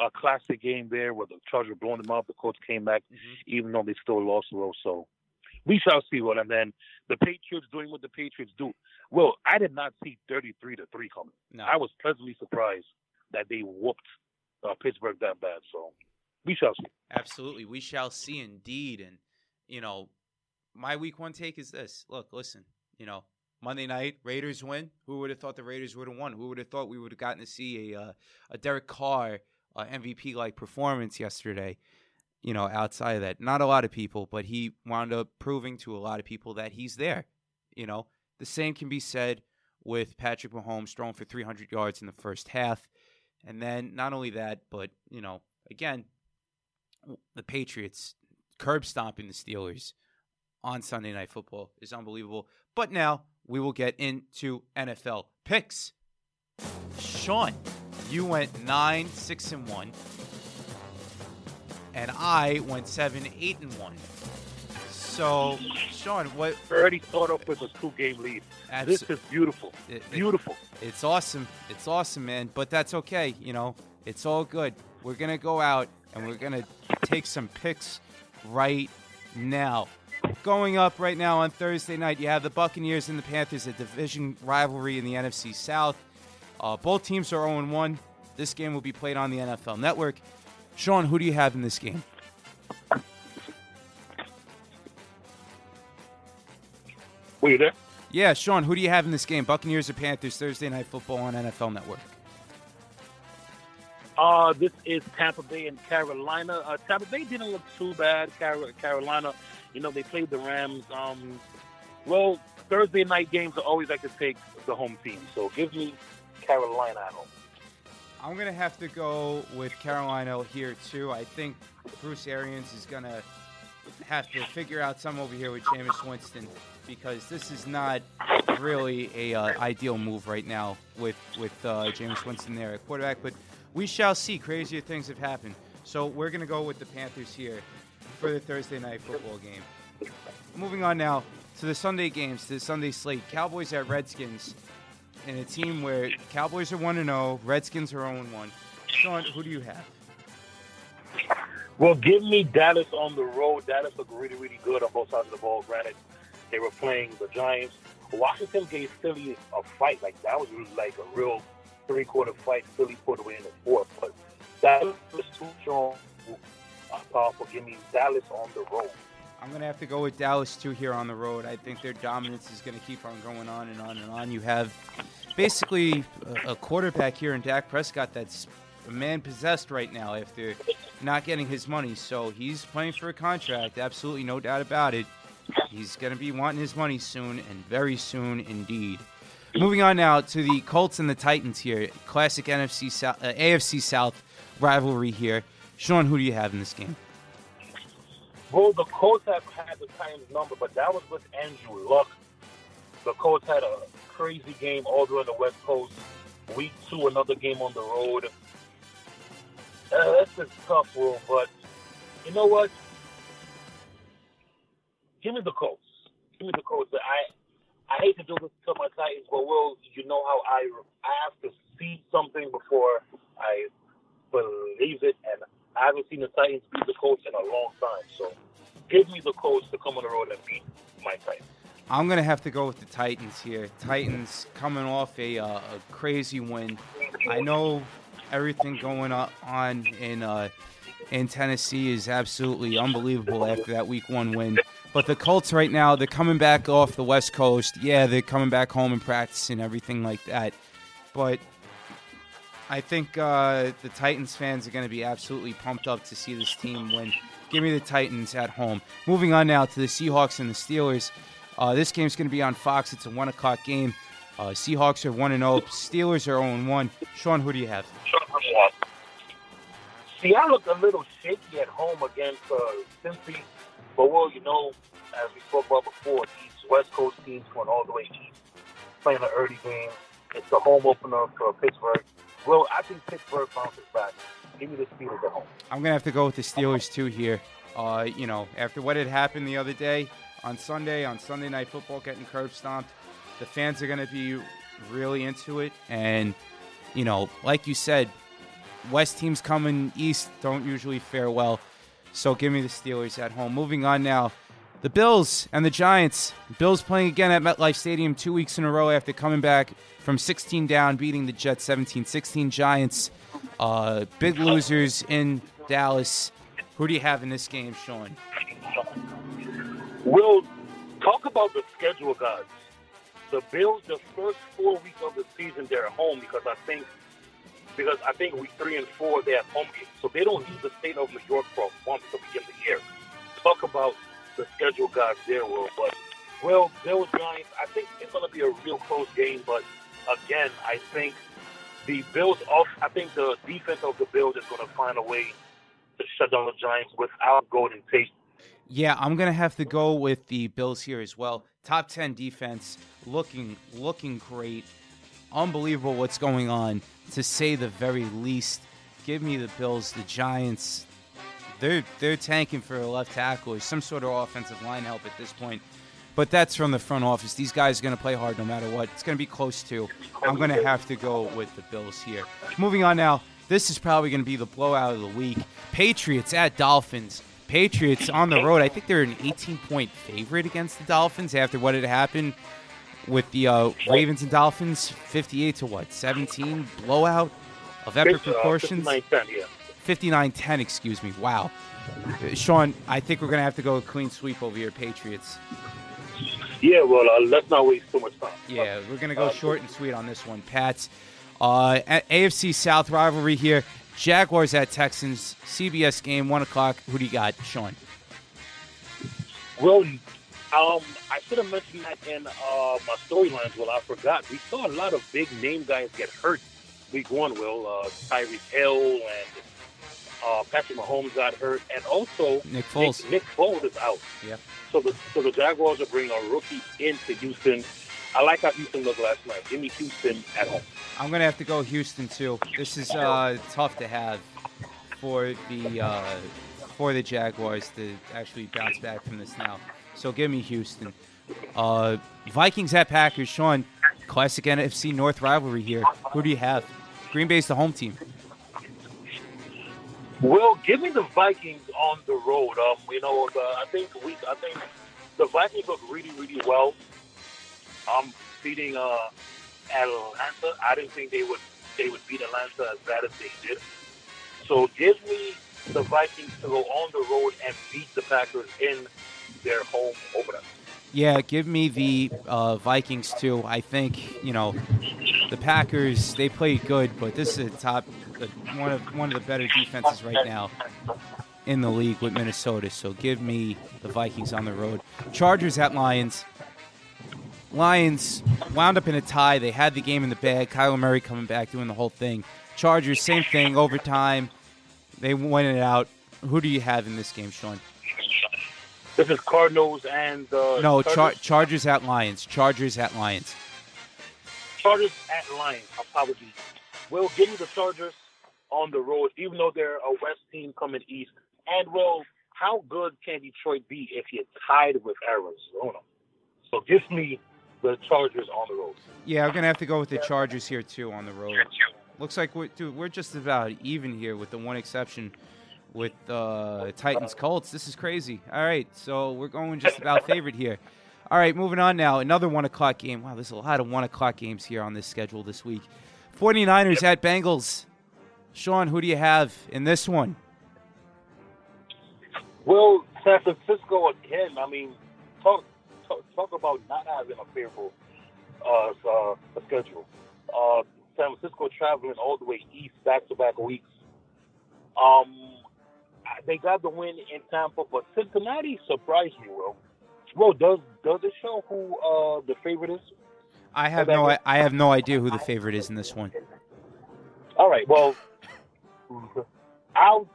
uh, classic game there where the Chargers blowing them out. The Colts came back Mhm. even though they still lost a little. So we shall see. what. and then the Patriots doing what the Patriots do. Well, I did not see 33 to three coming. No. I was pleasantly surprised that they whooped uh, Pittsburgh that bad. So we shall see. Absolutely. We shall see indeed. And, you know, my week one take is this. Look, listen, you know, Monday night, Raiders win. Who would have thought the Raiders would have won? Who would have thought we would have gotten to see a uh, a Derek Carr uh, MVP like performance yesterday? You know, outside of that, not a lot of people, but he wound up proving to a lot of people that he's there. You know, the same can be said with Patrick Mahomes throwing for 300 yards in the first half. And then not only that, but, you know, again, the Patriots curb stomping the Steelers on Sunday Night Football is unbelievable. But now we will get into NFL picks. Sean, you went 9 6 and 1 and I went 7 8 and 1. So, Sean, what Already start off with a two game lead. This is beautiful. it- it- Beautiful. It's awesome. It's awesome, man. But that's okay. You know, it's all good. We're going to go out and we're going to take some picks right now. Going up right now on Thursday night, you have the Buccaneers and the Panthers, a division rivalry in the NFC South. Uh, both teams are 0 1. This game will be played on the NFL Network. Sean, who do you have in this game? Were you there? Yeah, Sean, who do you have in this game? Buccaneers or Panthers, Thursday Night Football on NFL Network? Uh, this is Tampa Bay and Carolina. Uh, Tampa Bay didn't look too bad. Car- Carolina, you know, they played the Rams. Um, well, Thursday night games are always like to take the home team. So give me Carolina. I'm gonna have to go with Carolina here too. I think Bruce Arians is gonna have to figure out some over here with Jameis Winston because this is not really a uh, ideal move right now with with uh, Jameis Winston there at quarterback. But we shall see. Crazier things have happened. So we're gonna go with the Panthers here for the Thursday night football game. Moving on now to the Sunday games, to the Sunday slate. Cowboys at Redskins in a team where Cowboys are 1 and 0, Redskins are 0 1. Sean, who do you have? Well, give me Dallas on the road. Dallas looked really, really good on both sides of the ball. Granted, they were playing the Giants. Washington gave Philly a fight. Like, that was like a real three quarter fight. Philly put away in the fourth. But Dallas was too strong. Powerful. Give me Dallas on the road. I'm going to have to go with Dallas too here on the road. I think their dominance is going to keep on going on and on and on. You have basically a, quarterback here in Dak Prescott that's a man possessed right now after not getting his money. So he's playing for a contract, absolutely no doubt about it. He's going to be wanting his money soon and very soon indeed. Moving on now to the Colts and the Titans here. Classic NFC South, uh, AFC South rivalry here. Sean, who do you have in this game? Well, the Colts have had the Titans number, but that was with Andrew Luck. The Colts had a crazy game all during the West Coast. Week two, another game on the road. Uh, that's just tough rule, but you know what? Give me the Colts. Give me the Colts. I I hate to do this to my Titans, but Will, you know how I I have to see something before I believe it, and I haven't seen the Titans beat the Colts in a long time. So give me the Colts to come on the road and beat my Titans. I'm gonna have to go with the Titans here. Titans coming off a, uh, a crazy win. I know everything going on in uh, in Tennessee is absolutely unbelievable after that Week One win. But the Colts right now, they're coming back off the West Coast. Yeah, they're coming back home and practicing everything like that. But I think uh, the Titans fans are going to be absolutely pumped up to see this team win. Give me the Titans at home. Moving on now to the Seahawks and the Steelers. Uh, this game's going to be on Fox. It's a one o'clock game. Uh, Seahawks are one and zero. Steelers are zero and one. Sean, who do you have? See, I look a little shaky at home against uh, Cincy, but well, you know, as we spoke about before, these West Coast teams going all the way east, playing an early game. It's the home opener for Pittsburgh. Well, I think Pittsburgh bounces back. Give me the Steelers at home. I'm gonna have to go with the Steelers too here. Uh, you know, after what had happened the other day on Sunday, on Sunday Night Football, getting curb stomped, the fans are gonna be really into it. And you know, like you said, West teams coming east don't usually fare well. So give me the Steelers at home. Moving on now, The Bills and the Giants. Bills playing again at MetLife Stadium two weeks in a row after coming back from 16 down, beating the Jets 17 16. Giants, uh, big losers in Dallas. Who do you have in this game, Sean? We'll talk about the schedule, guys. The Bills, the first four weeks of the season, they're at home because I think because I think week three and four they have home so they don't leave the state of New York for a month to begin the year. Talk about the schedule guys there, Will. But well, Bills Giants, I think it's going to be a real close game. But again, I think the Bills off. I think the defense of the Bills is going to find a way to shut down the Giants without Golden Tate. Yeah, I'm gonna have to go with the Bills here as well. Top ten defense, looking looking great, unbelievable what's going on to say the very least. Give me the Bills, the Giants. They're they're tanking for a left tackle or some sort of offensive line help at this point. But that's from the front office. These guys are going to play hard no matter what. It's going to be close to. I'm going to have to go with the Bills here. Moving on now. This is probably going to be the blowout of the week. Patriots at Dolphins. Patriots on the road. I think they're an 18 point favorite against the Dolphins after what had happened with the uh, Ravens and Dolphins. 58 to what? 17 blowout of epic proportions. 59 10, excuse me. Wow. Uh, Sean, I think we're going to have to go a clean sweep over here, Patriots. Yeah, well, uh, let's not waste too much time. Yeah, we're going to go uh, short and sweet on this one, Pats. Uh, AFC South rivalry here. Jaguars at Texans. CBS game, 1 o'clock. Who do you got, Sean? Well, um, I should have mentioned that in uh, my storylines. Well, I forgot. We saw a lot of big name guys get hurt week one, Will. Uh, Tyreek Hill and uh, Patrick Mahomes got hurt. And also, Nick Foles. Nick, Nick Foles is out. Yeah. So the, so the Jaguars are bringing a rookie into Houston. I like how Houston looked last night. Give me Houston at home. I'm gonna have to go Houston too. This is uh, tough to have for the uh, for the Jaguars to actually bounce back from this now. So give me Houston. Uh, Vikings at Packers. Sean, classic NFC North rivalry here. Who do you have? Green Bay's the home team. Well, give me the Vikings on the road. Um, you know, the, I think we, I think the Vikings look really, really well. Um, beating uh, Atlanta. I didn't think they would they would beat Atlanta as bad as they did. So give me the Vikings to go on the road and beat the Packers in their home opener. Yeah, give me the uh, Vikings too. I think you know the Packers. They play good, but this is a top one of one of the better defenses right now in the league with Minnesota. So give me the Vikings on the road. Chargers at Lions. Lions wound up in a tie. They had the game in the bag. Kyler Murray coming back, doing the whole thing. Chargers, same thing, overtime. They win it out. Who do you have in this game, Sean? This is Cardinals and uh, no Char- Chargers at Lions. Chargers at Lions. Chargers at Lions. Apologies. Well, give you the Chargers on the road, even though they're a West team coming East. And well, how good can Detroit be if you're tied with Arizona? So give me the Chargers on the road. Yeah, I'm gonna have to go with the Chargers here too on the road. Looks like we're dude, we're just about even here with the one exception with uh, Titans Colts. This is crazy. All right, so we're going just about favorite here. All right, moving on now. Another one o'clock game. Wow, there's a lot of one o'clock games here on this schedule this week. 49ers at Bengals. Sean, who do you have in this one? Well, San Francisco again. I mean, talk talk, talk about not having a favorable uh, uh, schedule. Uh, San Francisco traveling all the way east back to back weeks. Um, they got the win in Tampa, but Cincinnati surprised me. Well, well, does does it show who uh, the favorite is? I have no I, I have no idea who the favorite is in this one. All right, well, I'll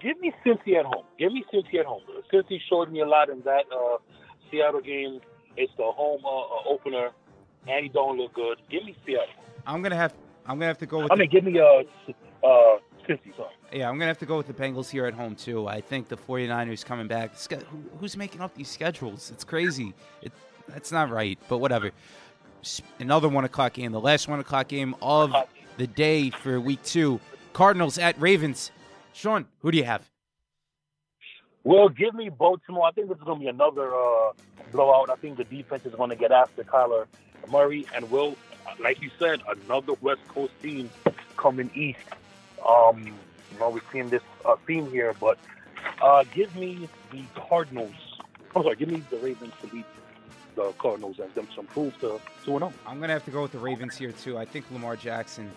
give me Cincy at home. Give me Cincy at home. Cincy showed me a lot in that uh, Seattle game. It's the home uh, uh opener, and he don't look good. Give me Seattle. I'm gonna have I'm gonna have to go with. I mean, give me a. uh Cincy. Sorry. Yeah, I'm gonna have to go with the Bengals here at home too. I think the 49ers coming back. Who's making up these schedules? It's crazy. It, that's not right, but whatever. Another one o'clock game, the last one o'clock game of the day for week two. Cardinals at Ravens. Sean, who do you have? Well, give me Baltimore. I think this is going to be another uh, blowout. I think the defense is going to get after Kyler Murray, and will, like you said, another West Coast team coming east. Um, you know, we've seen this uh, theme here, but uh, give me the Cardinals. I'm sorry, give me the Ravens to beat the Cardinals and them to improve to 2 0. I'm going to have to go with the Ravens here, too. I think Lamar Jackson,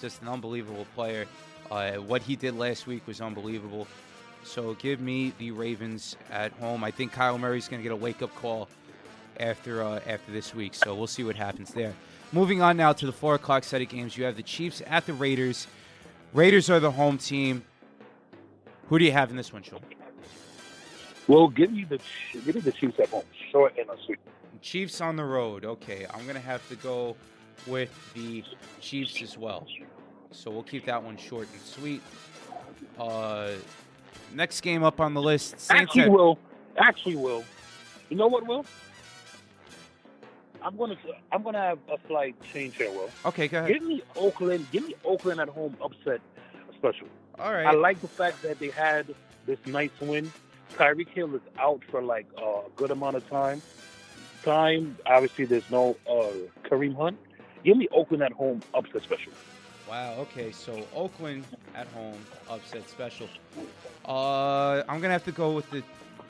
just an unbelievable player. Uh, what he did last week was unbelievable. So give me the Ravens at home. I think Kyler Murray's going to get a wake up call after uh, after this week. So we'll see what happens there. Moving on now to the four o'clock set of games. You have the Chiefs at the Raiders. Raiders are the home team. Who do you have in this one, Sean? Well, give me the give me the Chiefs at home, short and sweet. Chiefs on the road. Okay, I'm gonna have to go with the Chiefs as well. So we'll keep that one short and sweet. Uh, next game up on the list. Saints Actually, at- will actually will. You know what, Will? I'm gonna I'm gonna have a slight change here, Will. Okay, go ahead. Give me Oakland. Give me Oakland at home upset special. All right. I like the fact that they had this nice win. Tyreek Hill is out for like a good amount of time. Time, obviously, there's no uh, Kareem Hunt. Give me Oakland at home upset special. Wow. Okay. So Oakland at home upset special. Uh, I'm gonna have to go with the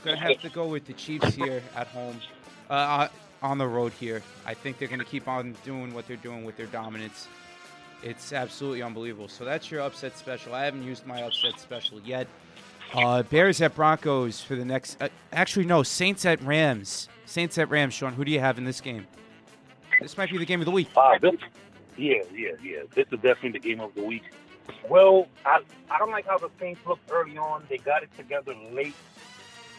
gonna have to go with the Chiefs here at home. Uh, uh, on the road here. I think they're gonna keep on doing what they're doing with their dominance. It's absolutely unbelievable. So that's your upset special. I haven't used my upset special yet. Uh, Bears at Broncos for the next. Uh, actually, no. Saints at Rams. Saints at Rams. Sean, who do you have in this game? This might be the game of the week. Uh, this, yeah, yeah, yeah. This is definitely the game of the week. Well, I I don't like how the Saints looked early on. They got it together late.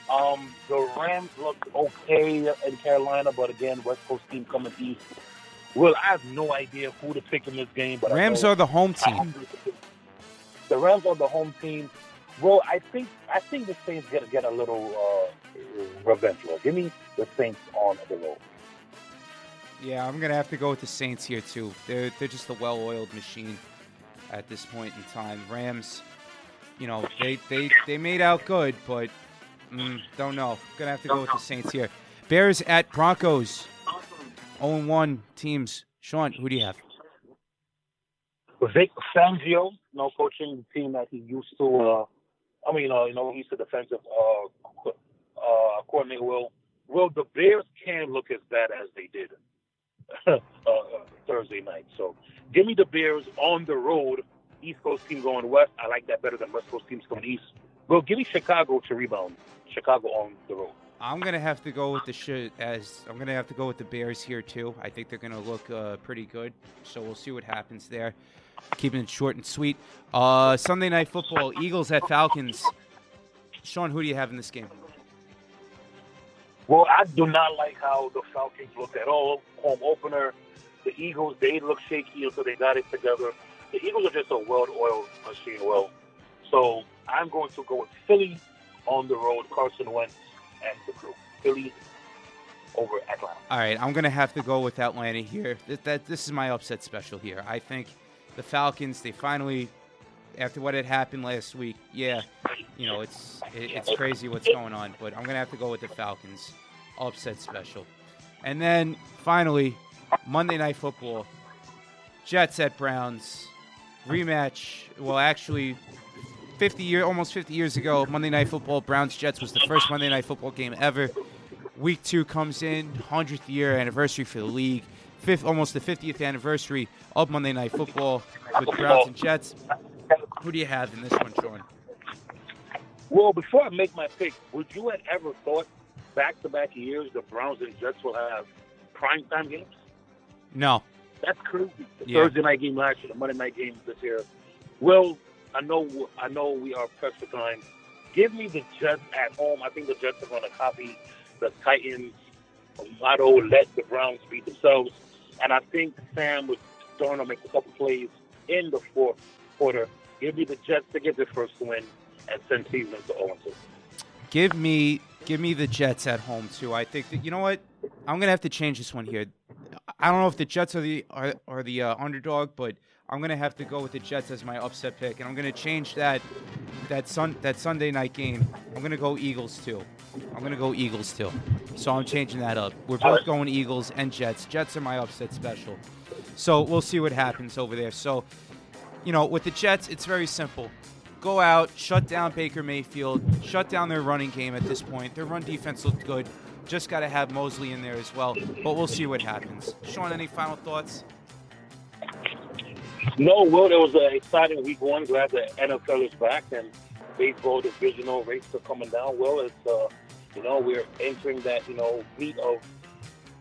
Um, the Rams looked okay in Carolina, but again, West Coast team coming east. Well, I have no idea who to pick in this game, but Rams are the home team. The Rams are the home team. Well, I think I think the Saints gonna get a little uh, revenge. Well, give me the Saints on the road. Yeah, I'm gonna have to go with the Saints here too. They're they're just a well-oiled machine at this point in time. Rams, you know, they they they made out good, but mm, don't know. Gonna have to go with the Saints here. Bears at Broncos. 0-1 teams. Sean, who do you have? Vic Fangio, know, coaching the team that he used to. Uh, I mean, uh, you know, he's the defensive uh, uh, coordinator. Will will the Bears can look as bad as they did uh, Thursday night? So, give me the Bears on the road. East Coast team going west. I like that better than West Coast teams going east. Well, give me Chicago to rebound. Chicago on the road. I'm gonna have to go with the sh- as I'm gonna have to go with the Bears here too. I think they're gonna look uh, pretty good, so we'll see what happens there. Keeping it short and sweet. Uh, Sunday night football: Eagles at Falcons. Sean, who do you have in this game? Well, I do not like how the Falcons looked at all. Home opener, the Eagles, they look shaky until they got it together. The Eagles are just a well-oiled machine. Well, so I'm going to go with Philly on the road, Carson Wentz and the crew. Philly over Atlanta. All right, I'm gonna have to go with Atlanta here. That, that this is my upset special here. I think the Falcons. They finally, after what had happened last week, yeah, you know it's it, it's crazy what's going on. But I'm gonna have to go with the Falcons upset special. And then finally, Monday Night Football, Jets at Browns rematch. Well, actually. 50 year, almost 50 years ago, Monday Night Football, Browns Jets was the first Monday Night Football game ever. Week two comes in, 100th year anniversary for the league, fifth, almost the 50th anniversary of Monday Night Football with Browns and Jets. Who do you have in this one, Sean? Well, before I make my pick, would you have ever thought back-to-back years the Browns and Jets will have prime time games? No. That's crazy. The Yeah. Thursday night game last year, the Monday night game this year. Well, I know, I know we are pressed for time. Give me the Jets at home. I think the Jets are going to copy the Titans' motto: "Let the Browns beat themselves." And I think Sam was starting to make a couple plays in the fourth quarter. Give me the Jets to get their first win and send season to 0 2. Give me give me the Jets at home too. I think that you know what? I'm gonna have to change this one here. I don't know if the Jets are the are, are the uh, underdog, but I'm gonna have to go with the Jets as my upset pick, and I'm gonna change that that sun that Sunday night game. I'm gonna go Eagles too. I'm gonna go Eagles too. So I'm changing that up. We're both going Eagles and Jets. Jets are my upset special. So we'll see what happens over there. So, you know, with the Jets, it's very simple. Go out, shut down Baker Mayfield, shut down their running game at this point. Their run defense looked good. Just got to have Mosley in there as well. But we'll see what happens. Sean, any final thoughts? No, Will, it was an exciting week one. Glad the NFL is back and baseball divisional races are coming down. Well, it's, uh, you know, we're entering that, you know, meat of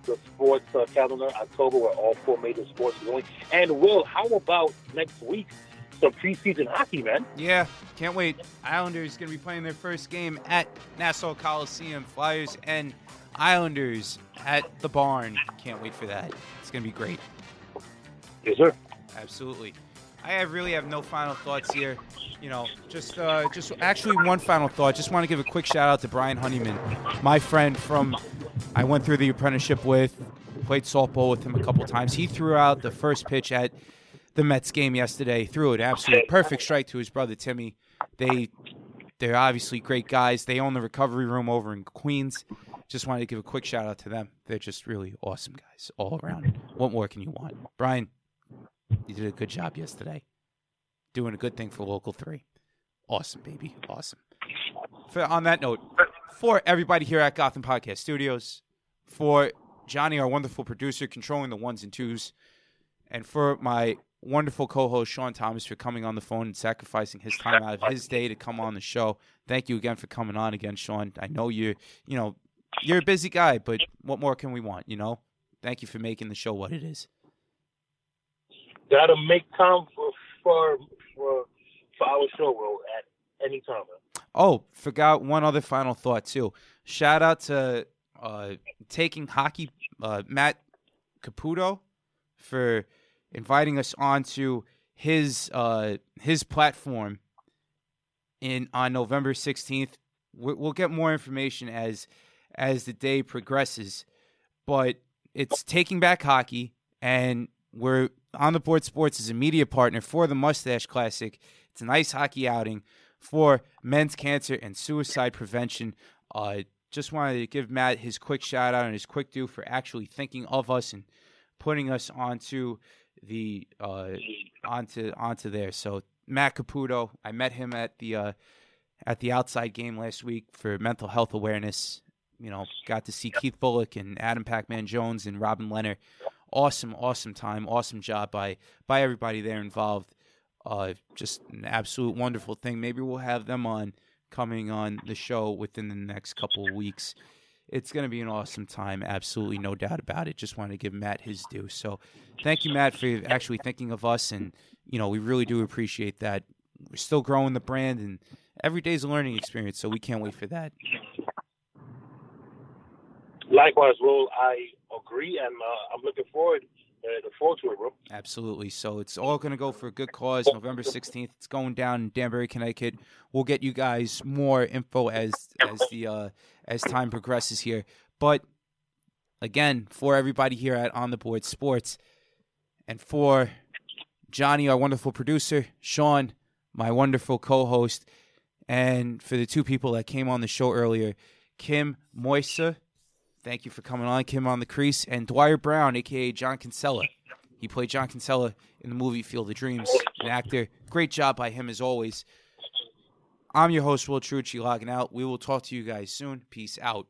the sports uh, calendar, October, where all four major sports are going. And, Will, how about next week? Some preseason hockey, man. Yeah, can't wait. Islanders going to be playing their first game at Nassau Coliseum. Flyers and Islanders at the barn. Can't wait for that. It's going to be great. Yes, sir. Absolutely. I have really have no final thoughts here. You know, just uh, just actually one final thought. Just want to give a quick shout out to Brian Honeyman, my friend from I went through the apprenticeship with, played softball with him a couple times. He threw out the first pitch at the Mets game yesterday. Threw it absolutely perfect strike to his brother Timmy. They they're obviously great guys. They own the recovery room over in Queens. Just wanted to give a quick shout out to them. They're just really awesome guys all around. What more can you want? Brian, you did a good job yesterday. Doing a good thing for Local 3. Awesome, baby. Awesome. For, on that note, for everybody here at Gotham Podcast Studios, for Johnny, our wonderful producer, controlling the ones and twos, and for my wonderful co-host Sean Thomas for coming on the phone and sacrificing his time out of his day to come on the show. Thank you again for coming on again, Sean. I know you're, you know, you're a busy guy, but what more can we want, you know? Thank you for making the show what it is. Gotta make time for for for, for our show, at any time. Oh, forgot one other final thought too. Shout out to uh, taking hockey, uh, Matt Caputo, for inviting us onto his uh, his platform in on November sixteenth. We'll get more information as as the day progresses, but it's taking back hockey, and we're on the board sports is a media partner for the Mustache Classic. It's a nice hockey outing for men's cancer and suicide prevention. Uh, just wanted to give Matt his quick shout out and his quick due for actually thinking of us and putting us onto the uh, onto onto there. So Matt Caputo, I met him at the uh, at the outside game last week for mental health awareness. You know, got to see Keith Bulluck and Adam Pac-Man Jones and Robin Leonard awesome, awesome time, awesome job by by everybody there involved. Uh, just an absolute wonderful thing. Maybe we'll have them on coming on the show within the next couple of weeks. It's going to be an awesome time, absolutely no doubt about it. Just wanted to give Matt his due. So, thank you, Matt, for actually thinking of us, and you know we really do appreciate that. We're still growing the brand, and every day's a learning experience. So we can't wait for that. Likewise, Will, I agree, and uh, I'm looking forward uh, forward to it, bro. Absolutely. So it's all going to go for a good cause. November 16th. It's going down in Danbury, Connecticut. We'll get you guys more info as as the uh, as time progresses here. But again, for everybody here at On the Board Sports, and for Johnny, our wonderful producer, Sean, my wonderful co-host, and for the two people that came on the show earlier, Kim Moisa Thank you for coming on, Kim on the crease, and Dwier Brown, aka John Kinsella. He played John Kinsella in the movie Field of Dreams, an actor. Great job by him as always. I'm your host, Will Trucci, logging out. We will talk to you guys soon. Peace out.